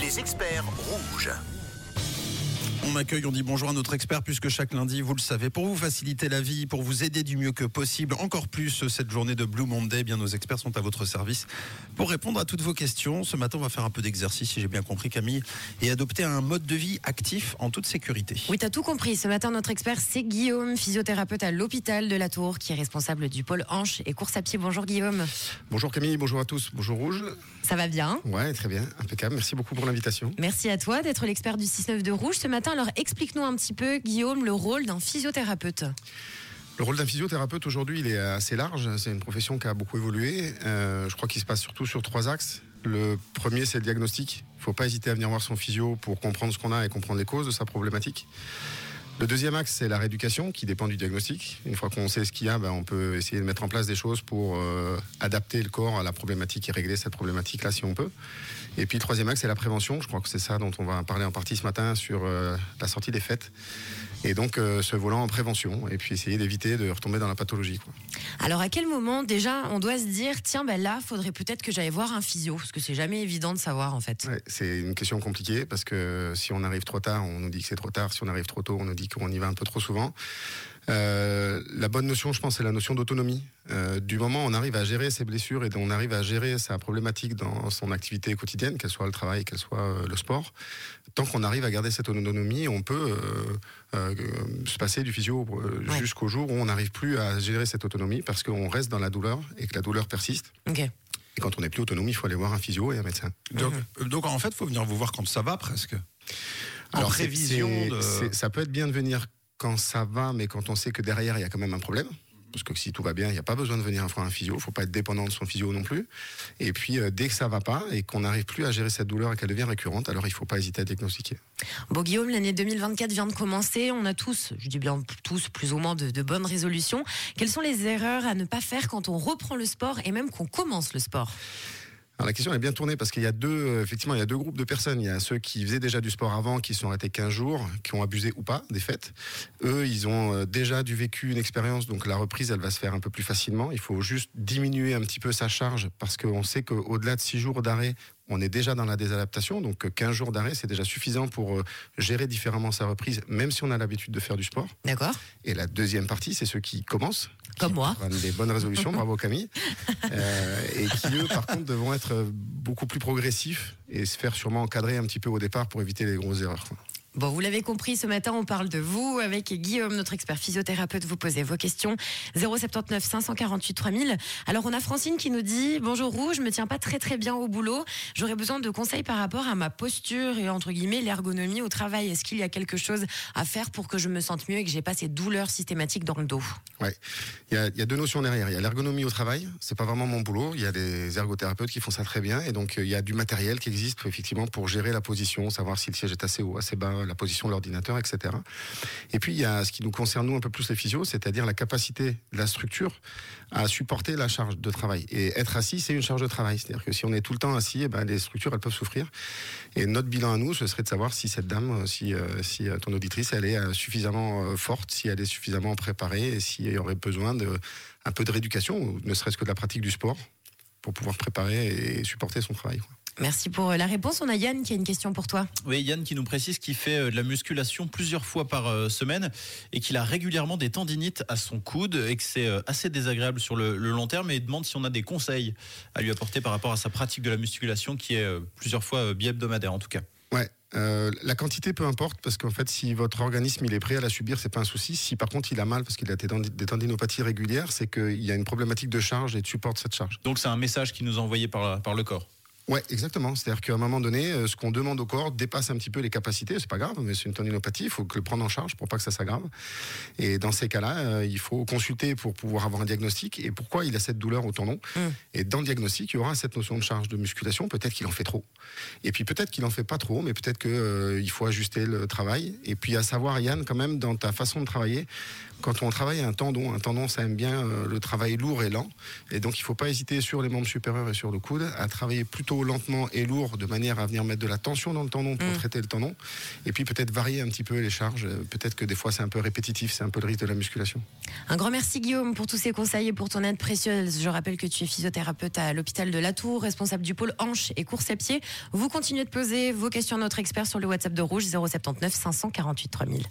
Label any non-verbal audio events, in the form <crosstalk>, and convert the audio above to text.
Les experts rouges. On accueille, on dit bonjour à notre expert puisque chaque lundi, vous le savez, pour vous faciliter la vie, pour vous aider du mieux que possible, encore plus cette journée de Blue Monday, eh bien nos experts sont à votre service pour répondre à toutes vos questions. Ce matin, on va faire un peu d'exercice, si j'ai bien compris Camille, et adopter un mode de vie actif en toute sécurité. Oui, t'as tout compris. Ce matin, notre expert, c'est Guillaume, physiothérapeute à l'hôpital de la Tour, qui est responsable du pôle hanche et course à pied. Bonjour Guillaume. Bonjour Camille, bonjour à tous, bonjour Rouge. Ça va bien? Ouais, très bien, impeccable. Merci beaucoup pour l'invitation. Merci à toi d'être l'expert du 6-9 de Rouge ce matin. Alors explique-nous un petit peu, Guillaume, le rôle d'un physiothérapeute. Le rôle d'un physiothérapeute aujourd'hui, il est assez large. C'est une profession qui a beaucoup évolué. Euh, je crois qu'il se passe surtout sur trois axes. Le premier, c'est le diagnostic. Il ne faut pas hésiter à venir voir son physio pour comprendre ce qu'on a et comprendre les causes de sa problématique. Le deuxième axe, c'est la rééducation qui dépend du diagnostic. Une fois qu'on sait ce qu'il y a, ben, on peut essayer de mettre en place des choses pour euh, adapter le corps à la problématique et régler cette problématique-là si on peut. Et puis le troisième axe, c'est la prévention. Je crois que c'est ça dont on va parler en partie ce matin sur euh, la sortie des fêtes. Et donc euh, ce volant en prévention et puis essayer d'éviter de retomber dans la pathologie. Quoi. Alors à quel moment déjà on doit se dire tiens ben là faudrait peut-être que j'aille voir un physio? Parce que c'est jamais évident de savoir en fait. Ouais, c'est une question compliquée parce que si on arrive trop tard on nous dit que c'est trop tard, si on arrive trop tôt on nous dit qu'on y va un peu trop souvent. Euh, la bonne notion, je pense, c'est la notion d'autonomie. Euh, du moment où on arrive à gérer ses blessures et on arrive à gérer sa problématique dans son activité quotidienne, qu'elle soit le travail, qu'elle soit euh, le sport, tant qu'on arrive à garder cette autonomie, on peut euh, euh, se passer du physio euh, Ouais. jusqu'au jour où on n'arrive plus à gérer cette autonomie parce qu'on reste dans la douleur et que la douleur persiste. Et quand on n'est plus autonome, il faut aller voir un physio et un médecin. Donc, euh, donc, en fait, il faut venir vous voir quand ça va presque. En Alors, c'est- prévision c'est- de... c'est- ça peut être bien de venir quand ça va, mais quand on sait que derrière, il y a quand même un problème. Parce que si tout va bien, il n'y a pas besoin de venir voir un physio. Il faut pas être dépendant de son physio non plus. Et puis, euh, dès que ça va pas et qu'on n'arrive plus à gérer cette douleur et qu'elle devient récurrente, alors il faut pas hésiter à diagnostiquer. Bon Guillaume, l'année 2024 vient de commencer. On a tous, je dis bien tous, plus ou moins de, de bonnes résolutions. Quelles sont les erreurs à ne pas faire quand on reprend le sport et même qu'on commence le sport? La question est bien tournée parce qu'il y a deux, euh, effectivement, il y a deux groupes de personnes. Il y a ceux qui faisaient déjà du sport avant, qui sont arrêtés 15 jours, qui ont abusé ou pas des fêtes. Eux, ils ont euh, déjà vécu, une expérience, donc la reprise, elle va se faire un peu plus facilement. Il faut juste diminuer un petit peu sa charge parce qu'on sait qu'au-delà de 6 jours d'arrêt, on est déjà dans la désadaptation. Donc euh, 15 jours d'arrêt, c'est déjà suffisant pour euh, gérer différemment sa reprise, même si on a l'habitude de faire du sport. D'accord Et la deuxième partie, c'est ceux qui commencent. Comme qui moi. prennent des bonnes résolutions, <laughs> bravo Camille. Euh, et qui, eux, par contre, devront être beaucoup plus progressifs et se faire sûrement encadrer un petit peu au départ pour éviter les grosses erreurs. Bon, vous l'avez compris, ce matin, on parle de vous avec Guillaume, notre expert physiothérapeute. Vous posez vos questions. 079 548 3000. Alors, on a Francine qui nous dit Bonjour Rouge, je me tiens pas très très bien au boulot. J'aurais besoin de conseils par rapport à ma posture et entre guillemets l'ergonomie au travail. Est-ce qu'il y a quelque chose à faire pour que je me sente mieux et que j'ai pas ces douleurs systématiques dans le dos? Ouais. Il y a, y a deux notions derrière. Il y a l'ergonomie au travail. C'est pas vraiment mon boulot. Il y a des ergothérapeutes qui font ça très bien. Et donc, euh, il y a du matériel qui existe, effectivement, pour gérer la position, savoir si le siège est assez haut, assez bas, la position de l'ordinateur, etc. Et puis, il y a ce qui nous concerne, nous, un peu plus les physios, c'est-à-dire la capacité de la structure à supporter la charge de travail. Et être assis, c'est une charge de travail. C'est-à-dire que si on est tout le temps assis, eh ben, les structures, elles peuvent souffrir. Et notre bilan à nous, ce serait de savoir si cette dame, euh, si, euh, si euh, ton auditrice, elle est euh, suffisamment euh, forte, si elle est suffisamment préparée, et s'il y aurait besoin de un peu de rééducation, ou ne serait-ce que de la pratique du sport, pour pouvoir préparer et supporter son travail. Merci pour euh, la réponse. On a Yann qui a une question pour toi. Oui, Yann qui nous précise qu'il fait euh, de la musculation plusieurs fois par euh, semaine et qu'il a régulièrement des tendinites à son coude et que c'est assez désagréable sur le, le long terme et il demande si on a des conseils à lui apporter par rapport à sa pratique de la musculation qui est plusieurs fois bi-hebdomadaire en tout cas. Ouais. Euh, la quantité peu importe parce qu'en fait si votre organisme il est prêt à la subir c'est pas un souci si par contre il a mal parce qu'il a des, tendi- des tendinopathies régulières c'est qu'il y a une problématique de charge et de support de cette charge Donc c'est un message qui nous est envoyé par, par le corps. Ouais, exactement. C'est-à-dire qu'à un moment donné, euh, ce qu'on demande au corps dépasse un petit peu les capacités. C'est pas grave, mais c'est une tendinopathie. Il faut que le prendre en charge pour pas que ça s'aggrave. Et dans ces cas-là, euh, il faut consulter pour pouvoir avoir un diagnostic. Et pourquoi il a cette douleur au tendon Mm. Et dans le diagnostic, il y aura cette notion de charge de musculation. Peut-être qu'il en fait trop. Et puis peut-être qu'il en fait pas trop, mais peut-être que euh, faut ajuster le travail. Et puis à savoir, Yann, quand même, dans ta façon de travailler, quand on travaille un tendon, un tendon, ça aime bien euh, le travail lourd et lent. Et donc il faut pas hésiter sur les membres supérieurs et sur le coude à travailler plutôt lentement et lourd, de manière à venir mettre de la tension dans le tendon pour Mm. traiter le tendon. Et puis peut-être varier un petit peu les charges. Peut-être que des fois c'est un peu répétitif, c'est un peu le risque de la musculation. Un grand merci Guillaume pour tous ces conseils et pour ton aide précieuse. Je rappelle que tu es physiothérapeute à l'hôpital de Latour, responsable du pôle hanche et course à pied. Vous continuez de poser vos questions à notre expert sur le WhatsApp de Rouge 079 548 3000.